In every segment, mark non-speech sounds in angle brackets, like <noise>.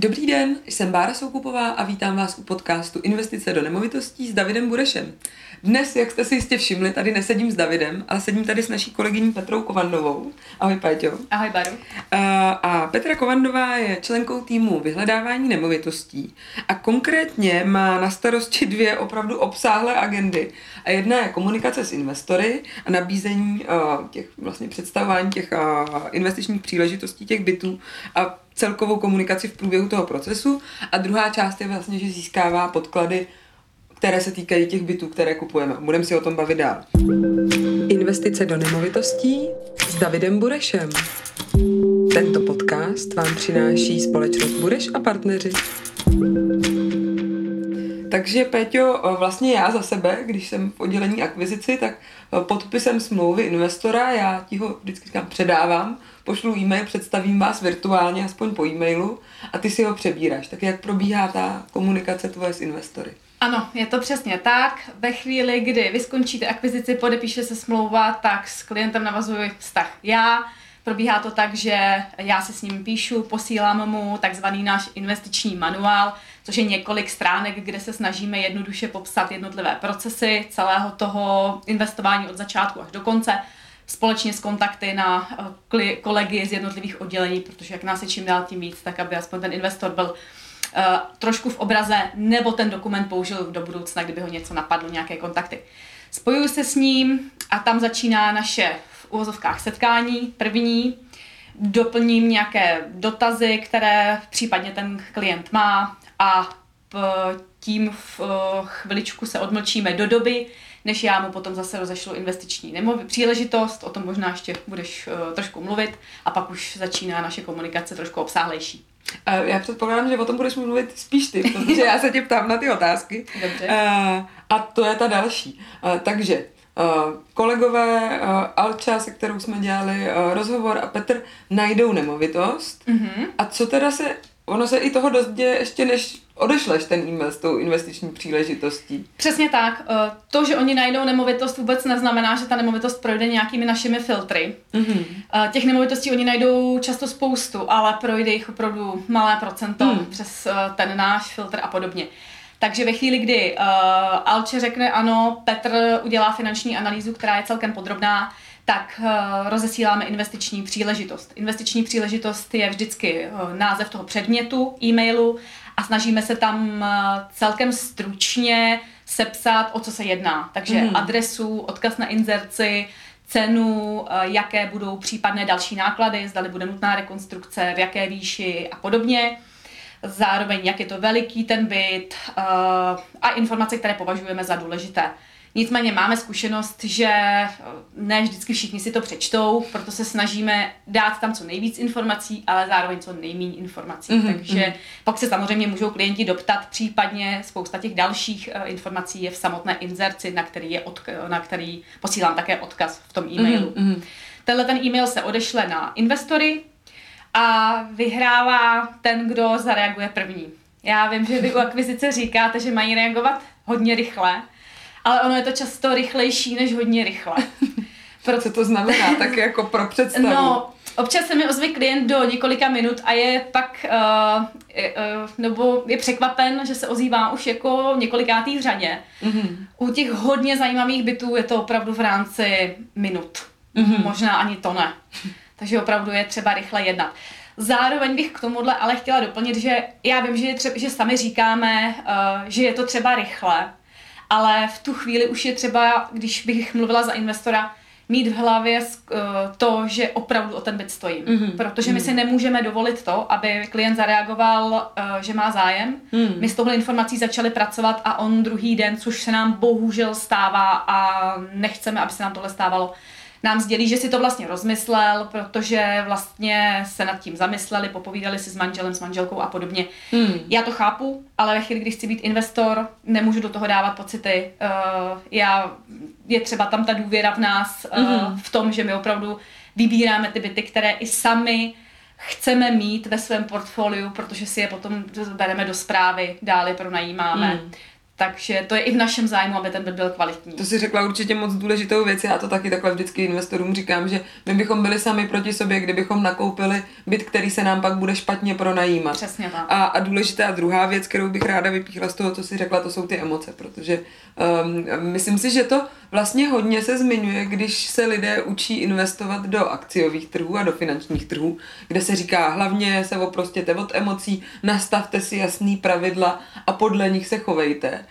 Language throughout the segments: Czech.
Dobrý den, jsem Bára Soukupová a vítám vás u podcastu Investice do nemovitostí s Davidem Burešem. Dnes, jak jste si jistě všimli, tady nesedím s Davidem, ale sedím tady s naší kolegyní Petrou Kovandovou. Ahoj, Péťo. Ahoj, Baru. A, a Petra Kovandová je členkou týmu vyhledávání nemovitostí a konkrétně má na starosti dvě opravdu obsáhlé agendy. A jedna je komunikace s investory a nabízení uh, těch vlastně představování těch uh, investičních příležitostí těch bytů a celkovou komunikaci v průběhu toho procesu a druhá část je vlastně, že získává podklady, které se týkají těch bytů, které kupujeme. Budeme si o tom bavit dál. Investice do nemovitostí s Davidem Burešem. Tento podcast vám přináší společnost Bureš a partneři. Takže Péťo, vlastně já za sebe, když jsem v oddělení akvizici, tak podpisem smlouvy investora, já ti ho vždycky říkám, předávám, pošlu e-mail, představím vás virtuálně, aspoň po e-mailu, a ty si ho přebíráš. Tak jak probíhá ta komunikace tvoje s investory? Ano, je to přesně tak. Ve chvíli, kdy vy skončíte akvizici, podepíše se smlouva, tak s klientem navazuji vztah já. Probíhá to tak, že já si s ním píšu, posílám mu takzvaný náš investiční manuál, což je několik stránek, kde se snažíme jednoduše popsat jednotlivé procesy celého toho investování od začátku až do konce společně s kontakty na eh, kolegy z jednotlivých oddělení, protože jak nás je čím dál tím víc, tak aby aspoň ten investor byl uh, trošku v obraze, nebo ten dokument použil do budoucna, kdyby ho něco napadlo, nějaké kontakty. Spojuju se s ním a tam začíná naše v uvozovkách setkání, první, doplním nějaké dotazy, které případně ten klient má a tím v eh, chviličku se odmlčíme do doby, než já mu potom zase rozešlu investiční nemovi, příležitost, o tom možná ještě budeš uh, trošku mluvit a pak už začíná naše komunikace trošku obsáhlejší. Uh, já předpokládám, že o tom budeš mluvit spíš ty, protože já se tě ptám na ty otázky. Dobře. A to je ta další. Takže kolegové uh, Alča, se kterou jsme dělali uh, rozhovor a Petr najdou nemovitost. Mm-hmm. A co teda se, ono se i toho dost děje ještě než odešleš ten e-mail s tou investiční příležitostí. Přesně tak. Eh, to, že oni najdou nemovitost, vůbec neznamená, že ta nemovitost projde nějakými našimi filtry. Mm-hmm. Těch nemovitostí oni najdou často spoustu, ale projde jich opravdu malé procento mm. přes eh, ten náš filtr a podobně. Takže ve chvíli, kdy uh, Alče řekne ano, Petr udělá finanční analýzu, která je celkem podrobná, tak uh, rozesíláme investiční příležitost. Investiční příležitost je vždycky uh, název toho předmětu e-mailu a snažíme se tam eh, celkem stručně sepsat, o co se jedná. Takže mm. adresu, odkaz na inzerci, cenu, jaké budou případné další náklady, zdali bude nutná rekonstrukce, v jaké výši a podobně. Zároveň, jak je to veliký ten byt eh, a informace, které považujeme za důležité. Nicméně máme zkušenost, že eh, ne vždycky všichni si to přečtou, proto se snažíme dát tam co nejvíc informací, ale zároveň co nejméně informací. Mm-hmm. Takže mhm. pak se samozřejmě můžou klienti doptat, případně spousta těch dalších uh, informací je v samotné inzerci, na který, je odk- na který posílám také odkaz v tom e-mailu. Mm-hmm. Tenhle ten e-mail se odešle na investory a vyhrává ten, kdo zareaguje první. Já vím, že vy u akvizice říkáte, že mají reagovat hodně rychle, ale ono je to často rychlejší než hodně rychle. Pro... <laughs> Co to znamená, tak jako pro představu? No, občas se mi ozve klient do několika minut a je pak, uh, uh, nebo je překvapen, že se ozývá už jako několikátý v řadě. Mm-hmm. U těch hodně zajímavých bytů je to opravdu v rámci minut. Mm-hmm. Možná ani to ne. Takže opravdu je třeba rychle jednat. Zároveň bych k tomuhle ale chtěla doplnit, že já vím, že, třeba, že sami říkáme, uh, že je to třeba rychle, ale v tu chvíli už je třeba, když bych mluvila za investora, mít v hlavě uh, to, že opravdu o ten byt stojím. Mm-hmm. Protože my si nemůžeme dovolit to, aby klient zareagoval, uh, že má zájem. Mm. My s touhle informací začali pracovat a on druhý den, což se nám bohužel stává a nechceme, aby se nám tohle stávalo, nám sdělí, že si to vlastně rozmyslel, protože vlastně se nad tím zamysleli, popovídali si s manželem, s manželkou a podobně. Hmm. Já to chápu, ale ve chvíli, kdy chci být investor, nemůžu do toho dávat pocity. Uh, já, je třeba tam ta důvěra v nás, uh, hmm. v tom, že my opravdu vybíráme ty byty, které i sami chceme mít ve svém portfoliu, protože si je potom bereme do zprávy, dále pronajímáme. Hmm Takže to je i v našem zájmu, aby ten byt byl kvalitní. To si řekla určitě moc důležitou věc. Já to taky takhle vždycky investorům říkám, že my bychom byli sami proti sobě, kdybychom nakoupili byt, který se nám pak bude špatně pronajímat. Přesně tak. A, a důležitá druhá věc, kterou bych ráda vypíchla z toho, co si řekla, to jsou ty emoce, protože um, myslím si, že to vlastně hodně se zmiňuje, když se lidé učí investovat do akciových trhů a do finančních trhů, kde se říká hlavně se oprostěte od emocí, nastavte si jasný pravidla a podle nich se chovejte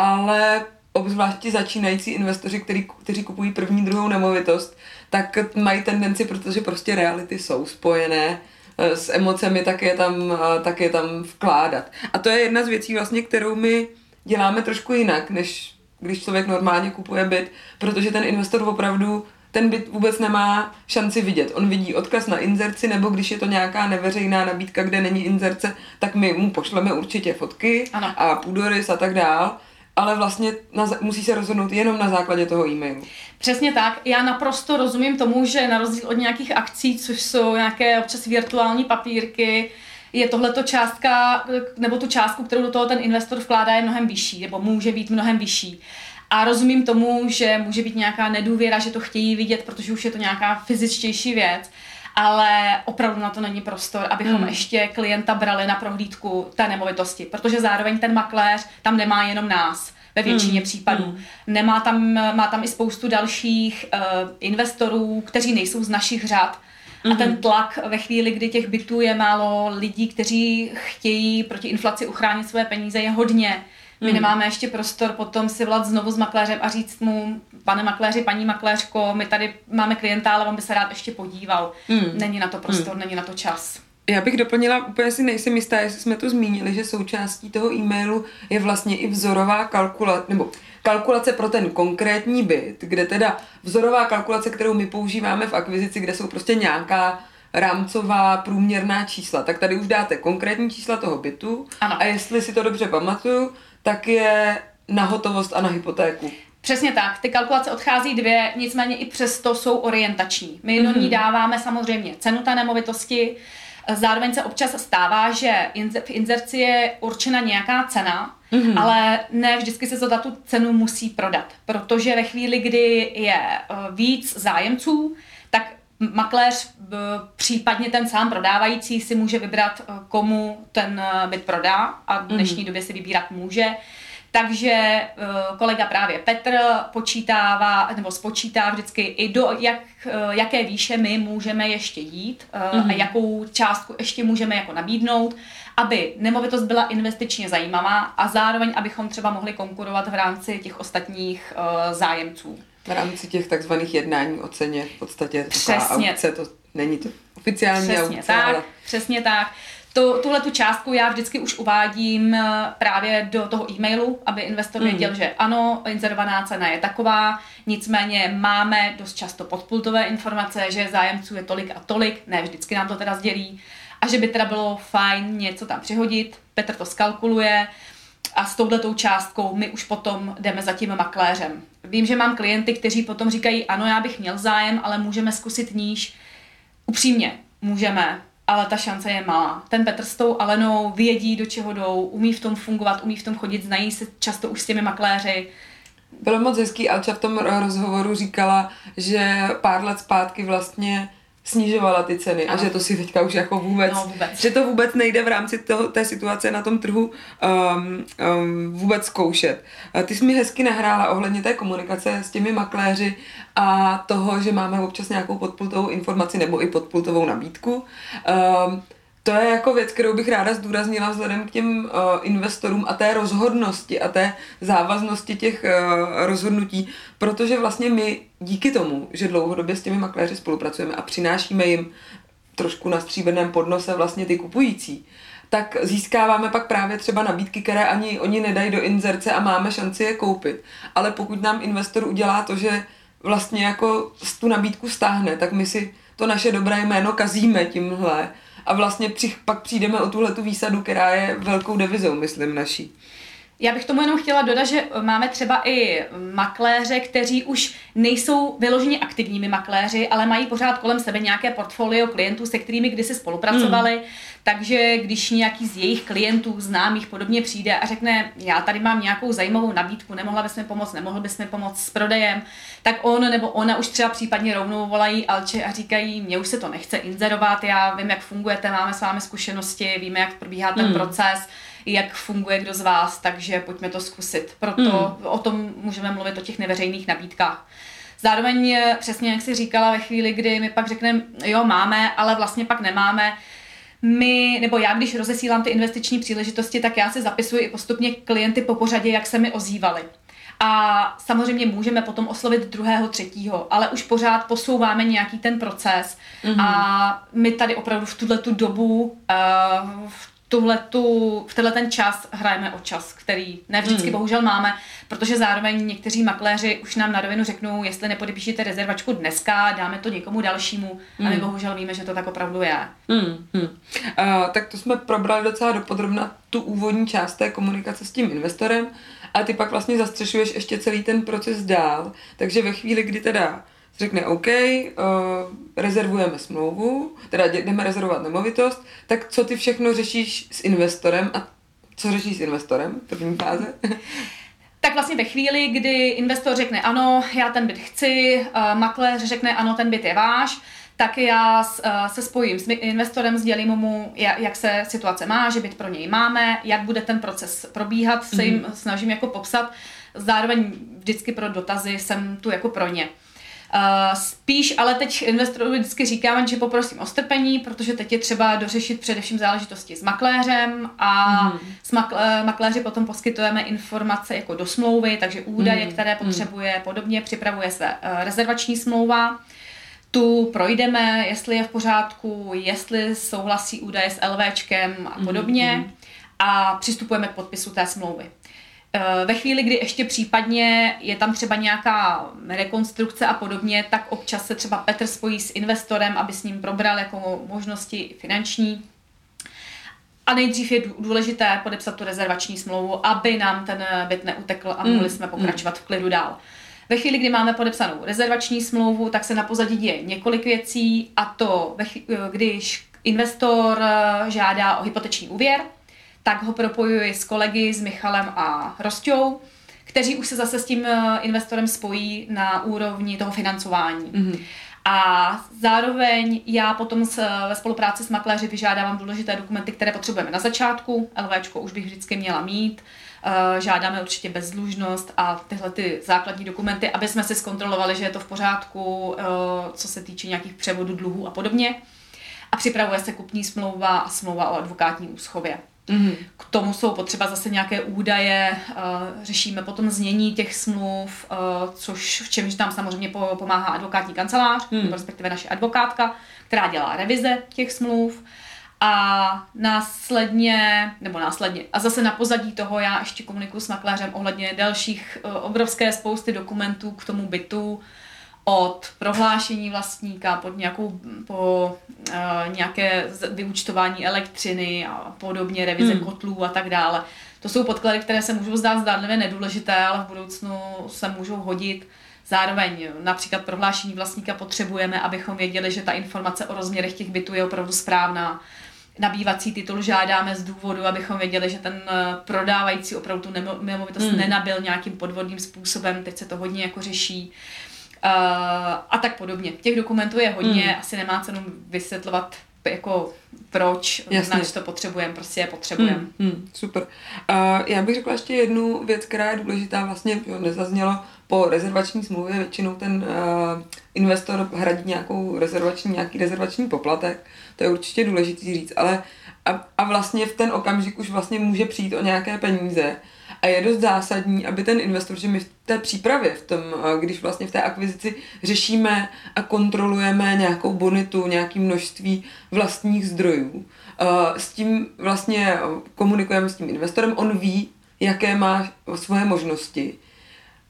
ale obzvláště začínající investoři, který, kteří kupují první, druhou nemovitost, tak mají tendenci, protože prostě reality jsou spojené eh, s emocemi, tak je tam, eh, tak je tam vkládat. A to je jedna z věcí vlastně, kterou my děláme trošku jinak, než když člověk normálně kupuje byt, protože ten investor opravdu ten byt vůbec nemá šanci vidět. On vidí odkaz na inzerci, nebo když je to nějaká neveřejná nabídka, kde není inzerce, tak my mu pošleme určitě fotky ano. a půdorys a tak dál ale vlastně na, musí se rozhodnout jenom na základě toho e-mailu. Přesně tak. Já naprosto rozumím tomu, že na rozdíl od nějakých akcí, což jsou nějaké občas virtuální papírky, je tohleto částka, nebo tu částku, kterou do toho ten investor vkládá, je mnohem vyšší, nebo může být mnohem vyšší. A rozumím tomu, že může být nějaká nedůvěra, že to chtějí vidět, protože už je to nějaká fyzičtější věc ale opravdu na to není prostor, abychom hmm. ještě klienta brali na prohlídku té nemovitosti, protože zároveň ten makléř tam nemá jenom nás ve většině hmm. případů. Hmm. Nemá tam, má tam i spoustu dalších uh, investorů, kteří nejsou z našich řad. A ten hmm. tlak ve chvíli, kdy těch bytů je málo, lidí, kteří chtějí proti inflaci uchránit své peníze, je hodně. My hmm. nemáme ještě prostor potom si volat znovu s makléřem a říct mu, pane makléři, paní makléřko, my tady máme klienta, ale on by se rád ještě podíval. Hmm. Není na to prostor, hmm. není na to čas. Já bych doplnila, úplně si nejsem jistá, jestli jsme to zmínili, že součástí toho e-mailu je vlastně i vzorová kalkulace, nebo kalkulace pro ten konkrétní byt, kde teda vzorová kalkulace, kterou my používáme v akvizici, kde jsou prostě nějaká rámcová průměrná čísla, tak tady už dáte konkrétní čísla toho bytu ano. a jestli si to dobře pamatuju, tak je na hotovost a na hypotéku. Přesně tak, ty kalkulace odchází dvě, nicméně i přesto jsou orientační. My do ní mhm. dáváme samozřejmě cenu té nemovitosti, zároveň se občas stává, že v inzerci je určena nějaká cena, mm-hmm. ale ne vždycky se za tu cenu musí prodat, protože ve chvíli, kdy je eh, víc zájemců, makléř, eh, případně ten sám prodávající si může vybrat, eh, komu ten byt prodá a v dnešní mm. době si vybírat může. Takže kolega právě Petr počítává nebo spočítá vždycky i do jak, jaké výše my můžeme ještě jít mm-hmm. a mhm. jakou částku ještě můžeme jako nabídnout, aby nemovitost byla investičně zajímavá a zároveň, abychom třeba mohli konkurovat v rámci těch ostatních zájemců. V rámci těch takzvaných jednání o ceně v podstatě Přesně. aukce, to není to oficiální přesně aukce, tak, ale... Přesně tak. To, tuhle tu částku já vždycky už uvádím eh, právě do toho e-mailu, aby investor věděl, mm. že ano, inzerovaná cena je taková, nicméně máme dost často podpultové informace, že zájemců je tolik a tolik, ne vždycky nám to teda sdělí, a že by teda bylo fajn něco tam přihodit, Petr to skalkuluje, a s touhletou částkou my už potom jdeme za tím makléřem. Vím, že mám klienty, kteří potom říkají, ano, já bych měl zájem, ale můžeme zkusit níž. Upřímně, můžeme, ale ta šance je malá. Ten Petr s tou Alenou vědí, do čeho jdou, umí v tom fungovat, umí v tom chodit, znají se často už s těmi makléři. Bylo moc hezký, Alča v tom rozhovoru říkala, že pár let zpátky vlastně snižovala ty ceny ano. a že to si teďka už jako vůbec, no, vůbec, že to vůbec nejde v rámci toho, té situace na tom trhu um, um, vůbec zkoušet. Ty jsi mi hezky nahrála ohledně té komunikace s těmi makléři a toho, že máme občas nějakou podpultovou informaci nebo i podpultovou nabídku. Um, to je jako věc, kterou bych ráda zdůraznila vzhledem k těm uh, investorům a té rozhodnosti a té závaznosti těch uh, rozhodnutí, protože vlastně my díky tomu, že dlouhodobě s těmi makléři spolupracujeme a přinášíme jim trošku na stříbeném podnose vlastně ty kupující, tak získáváme pak právě třeba nabídky, které ani oni nedají do inzerce a máme šanci je koupit. Ale pokud nám investor udělá to, že vlastně jako tu nabídku stáhne, tak my si to naše dobré jméno kazíme tímhle a vlastně při, pak přijdeme o tuhle tu výsadu, která je velkou devizou, myslím, naší. Já bych tomu jenom chtěla dodat, že máme třeba i makléře, kteří už nejsou vyloženě aktivními makléři, ale mají pořád kolem sebe nějaké portfolio klientů, se kterými kdysi spolupracovali. Mm. Takže když nějaký z jejich klientů, známých podobně přijde a řekne, já tady mám nějakou zajímavou nabídku, nemohla bys mi pomoct, nemohl bys mi pomoct s prodejem, tak on nebo ona už třeba případně rovnou volají Alče a říkají, mně už se to nechce inzerovat, já vím, jak fungujete, máme s vámi zkušenosti, víme, jak probíhá ten mm. proces jak funguje kdo z vás, takže pojďme to zkusit. Proto hmm. o tom můžeme mluvit o těch neveřejných nabídkách. Zároveň přesně jak si říkala ve chvíli, kdy my pak řekneme, jo, máme, ale vlastně pak nemáme, my, nebo já, když rozesílám ty investiční příležitosti, tak já si zapisuji i postupně klienty po pořadě, jak se mi ozývali. A samozřejmě můžeme potom oslovit druhého, třetího, ale už pořád posouváme nějaký ten proces. Mm-hmm. A my tady opravdu v tuhle tu dobu, uh, v tuhletu, v tenhle ten čas hrajeme o čas, který ne vždycky hmm. bohužel máme, protože zároveň někteří makléři už nám na rovinu řeknou, jestli nepodepíšete rezervačku dneska, dáme to někomu dalšímu hmm. a my hmm. bohužel víme, že to tak opravdu je. Hmm. Hmm. Uh, tak to jsme probrali docela dopodrobna tu úvodní část té komunikace s tím investorem a ty pak vlastně zastřešuješ ještě celý ten proces dál, takže ve chvíli, kdy teda řekne OK, uh, rezervujeme smlouvu, teda jdeme rezervovat nemovitost, tak co ty všechno řešíš s investorem a co řešíš s investorem v první fáze? <laughs> Tak vlastně ve chvíli, kdy investor řekne ano, já ten byt chci, uh, makléř řekne ano, ten byt je váš, tak já uh, se spojím s investorem, sdělím mu, jak se situace má, že byt pro něj máme, jak bude ten proces probíhat, se jim mm-hmm. snažím jako popsat. Zároveň vždycky pro dotazy jsem tu jako pro ně. Uh, spíš, ale teď investorovi vždycky říkám, že poprosím o strpení, protože teď je třeba dořešit především záležitosti s makléřem a mm. s makl- makléři potom poskytujeme informace jako do smlouvy, takže údaje, mm. které potřebuje, mm. podobně připravuje se uh, rezervační smlouva. Tu projdeme, jestli je v pořádku, jestli souhlasí údaje s LVčkem a podobně. Mm. A přistupujeme k podpisu té smlouvy. Eh, ve chvíli, kdy ještě případně je tam třeba nějaká rekonstrukce a podobně, tak občas se třeba Petr spojí s investorem, aby s ním probral jako možnosti finanční. A nejdřív je důležité podepsat tu rezervační smlouvu, aby nám ten byt neutekl a mohli mm, jsme pokračovat v klidu dál. Ve chvíli, kdy máme podepsanou rezervační smlouvu, tak se na pozadí děje několik věcí a to, když investor eh, žádá o hypoteční úvěr, tak ho propojuji s kolegy, s Michalem a Rostou, kteří už se zase s tím eh, investorem spojí na úrovni toho financování. Mm-hmm. A zároveň já potom s, ve spolupráci s makléři vyžádávám důležité dokumenty, které potřebujeme na začátku. LVčko už bych vždycky měla mít. Eh, žádáme určitě bezdlužnost a tyhle ty základní dokumenty, aby jsme si zkontrolovali, že je to v pořádku, eh, co se týče nějakých převodů dluhů a podobně. A připravuje se kupní smlouva a smlouva o advokátní úschově. Mm-hmm. K tomu jsou potřeba zase nějaké údaje, uh, řešíme potom znění těch smluv, uh, což v čemž tam samozřejmě pomáhá advokátní kancelář, mm. respektive naše advokátka, která dělá revize těch smluv. A následně, nebo následně, a zase na pozadí toho já ještě komunikuji s makléřem ohledně dalších uh, obrovské spousty dokumentů k tomu bytu, od prohlášení vlastníka pod nějakou, po uh, nějaké vyučtování elektřiny a podobně, revize hmm. kotlů a tak dále. To jsou podklady, které se můžou zdát zdánlivě nedůležité, ale v budoucnu se můžou hodit. Zároveň například prohlášení vlastníka potřebujeme, abychom věděli, že ta informace o rozměrech těch bytů je opravdu správná. Nabývací titul žádáme z důvodu, abychom věděli, že ten eh, prodávající opravdu tu nemovitost hmm. nenabil nějakým podvodným způsobem. Teď se to hodně jako řeší. Uh, Uh, a tak podobně. Těch dokumentů je hodně, hmm. asi nemá cenu vysvětlovat jako proč, nač to potřebujeme, prostě je potřebujeme. Hmm, hmm, super. Uh, já bych řekla ještě jednu věc, která je důležitá, vlastně jo, nezaznělo, po rezervační smlouvě většinou ten uh, investor hradí nějakou rezervační, nějaký rezervační poplatek, to je určitě důležitý říct, ale a, a vlastně v ten okamžik už vlastně může přijít o nějaké peníze a je dost zásadní, aby ten investor, že my v té přípravě, v tom, když vlastně v té akvizici řešíme a kontrolujeme nějakou bonitu, nějaké množství vlastních zdrojů, s tím vlastně komunikujeme s tím investorem, on ví, jaké má svoje možnosti,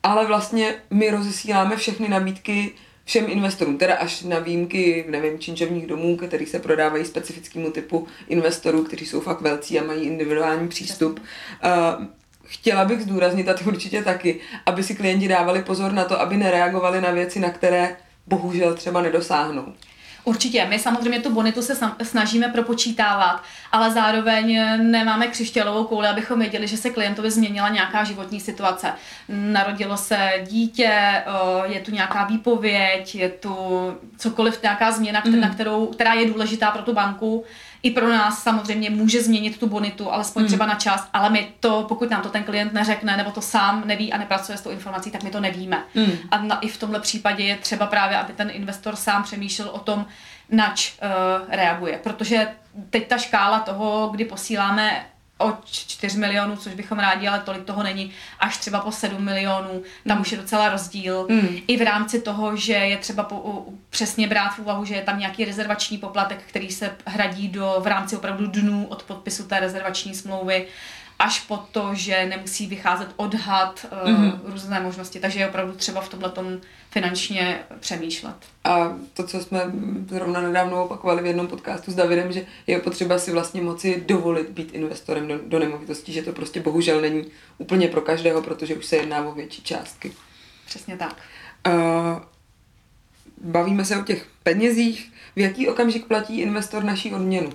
ale vlastně my rozesíláme všechny nabídky všem investorům, teda až na výjimky, nevím, činžovních domů, který se prodávají specifickému typu investorů, kteří jsou fakt velcí a mají individuální přístup. Uh, chtěla bych zdůraznit, a ty určitě taky, aby si klienti dávali pozor na to, aby nereagovali na věci, na které bohužel třeba nedosáhnou. Určitě, my samozřejmě tu bonitu se snažíme propočítávat, ale zároveň nemáme křišťálovou kouli, abychom věděli, že se klientovi změnila nějaká životní situace. Narodilo se dítě, je tu nějaká výpověď, je tu cokoliv, nějaká změna, mm. na kterou, která je důležitá pro tu banku i pro nás samozřejmě může změnit tu bonitu, alespoň mm. třeba na čas, ale my to, pokud nám to ten klient neřekne, nebo to sám neví a nepracuje s tou informací, tak my to nevíme. Mm. A na, i v tomhle případě je třeba právě, aby ten investor sám přemýšlel o tom, nač uh, reaguje. Protože teď ta škála toho, kdy posíláme o 4 milionů, což bychom rádi, ale tolik toho není, až třeba po 7 milionů, tam mm. už je docela rozdíl. Mm. I v rámci toho, že je třeba po, přesně brát v úvahu, že je tam nějaký rezervační poplatek, který se hradí do, v rámci opravdu dnů od podpisu té rezervační smlouvy, až po to, že nemusí vycházet odhad mm-hmm. uh, různé možnosti. Takže je opravdu třeba v tomhle finančně přemýšlet. A to, co jsme zrovna nedávno opakovali v jednom podcastu s Davidem, že je potřeba si vlastně moci dovolit být investorem do, do nemovitostí, že to prostě bohužel není úplně pro každého, protože už se jedná o větší částky. Přesně tak. Uh, bavíme se o těch penězích. V jaký okamžik platí investor naší odměnu?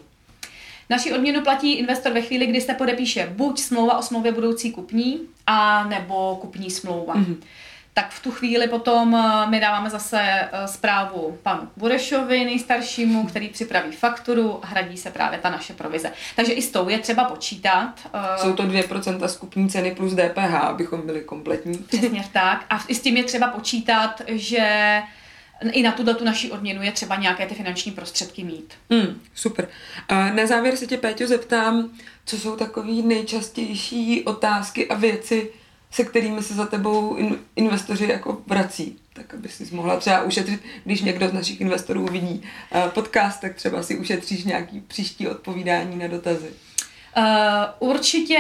Naši odměnu platí investor ve chvíli, kdy se podepíše buď smlouva o smlouvě budoucí kupní, a nebo kupní smlouva. Mm-hmm. Tak v tu chvíli potom eh, my dáváme zase eh, zprávu panu Burešovi, nejstaršímu, který připraví fakturu a hradí se právě ta naše provize. Takže i s tou je třeba počítat. Eh, Jsou to 2% skupní ceny plus DPH, abychom byli kompletní. Přesně tak. A i s tím je třeba počítat, že i na tuto tu naší odměnu je třeba nějaké ty finanční prostředky mít. Hmm, super. A na závěr se tě, Péťo, zeptám, co jsou takové nejčastější otázky a věci, se kterými se za tebou in, investoři jako vrací. Tak aby si mohla třeba ušetřit, když někdo z našich investorů vidí uh, podcast, tak třeba si ušetříš nějaký příští odpovídání na dotazy. Uh, určitě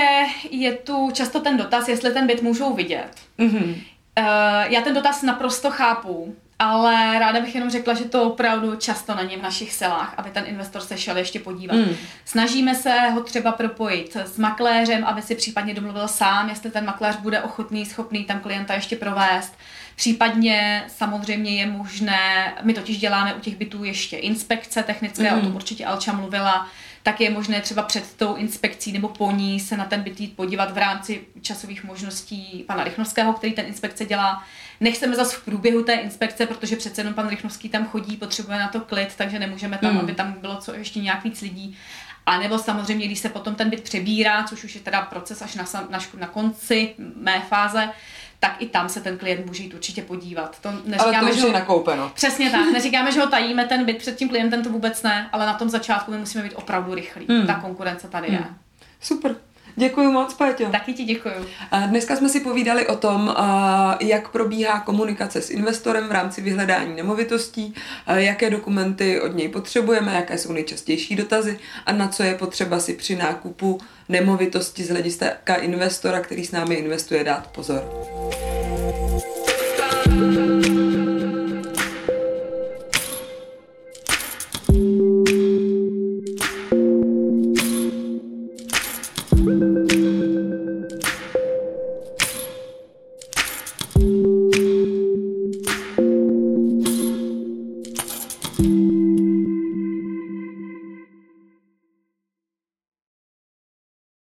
je tu často ten dotaz, jestli ten byt můžou vidět. Mm-hmm. Uh, já ten dotaz naprosto chápu ale ráda bych jenom řekla, že to opravdu často není v našich silách, aby ten investor se šel ještě podívat. Mm. Snažíme se ho třeba propojit s makléřem, aby si případně domluvil sám, jestli ten makléř bude ochotný, schopný tam klienta ještě provést. Případně samozřejmě je možné, my totiž děláme u těch bytů ještě inspekce technické, mm. o tom hmm. určitě Alča mluvila, tak je možné třeba před tou inspekcí nebo po ní se na ten byt podívat v rámci časových možností pana Rychnovského, který ten inspekce dělá. Nechceme zase v průběhu té inspekce, protože přece jenom pan Rychnovský tam chodí, potřebuje na to klid, takže nemůžeme tam, mm. aby tam bylo co ještě nějak víc lidí. A nebo samozřejmě, když se potom ten byt přebírá, což už je teda proces až na, na, na konci mé fáze, tak i tam se ten klient může jít určitě podívat. To neříkáme, ale to že ho, je nakoupeno. Přesně tak. Neříkáme, že ho tajíme ten byt před tím klientem, to vůbec ne, ale na tom začátku my musíme být opravdu rychlí. Hmm. Ta konkurence tady hmm. je. Super. Děkuji moc, Péťo. Taky ti děkuji. Dneska jsme si povídali o tom, jak probíhá komunikace s investorem v rámci vyhledání nemovitostí, jaké dokumenty od něj potřebujeme, jaké jsou nejčastější dotazy a na co je potřeba si při nákupu nemovitosti z hlediska investora, který s námi investuje, dát pozor.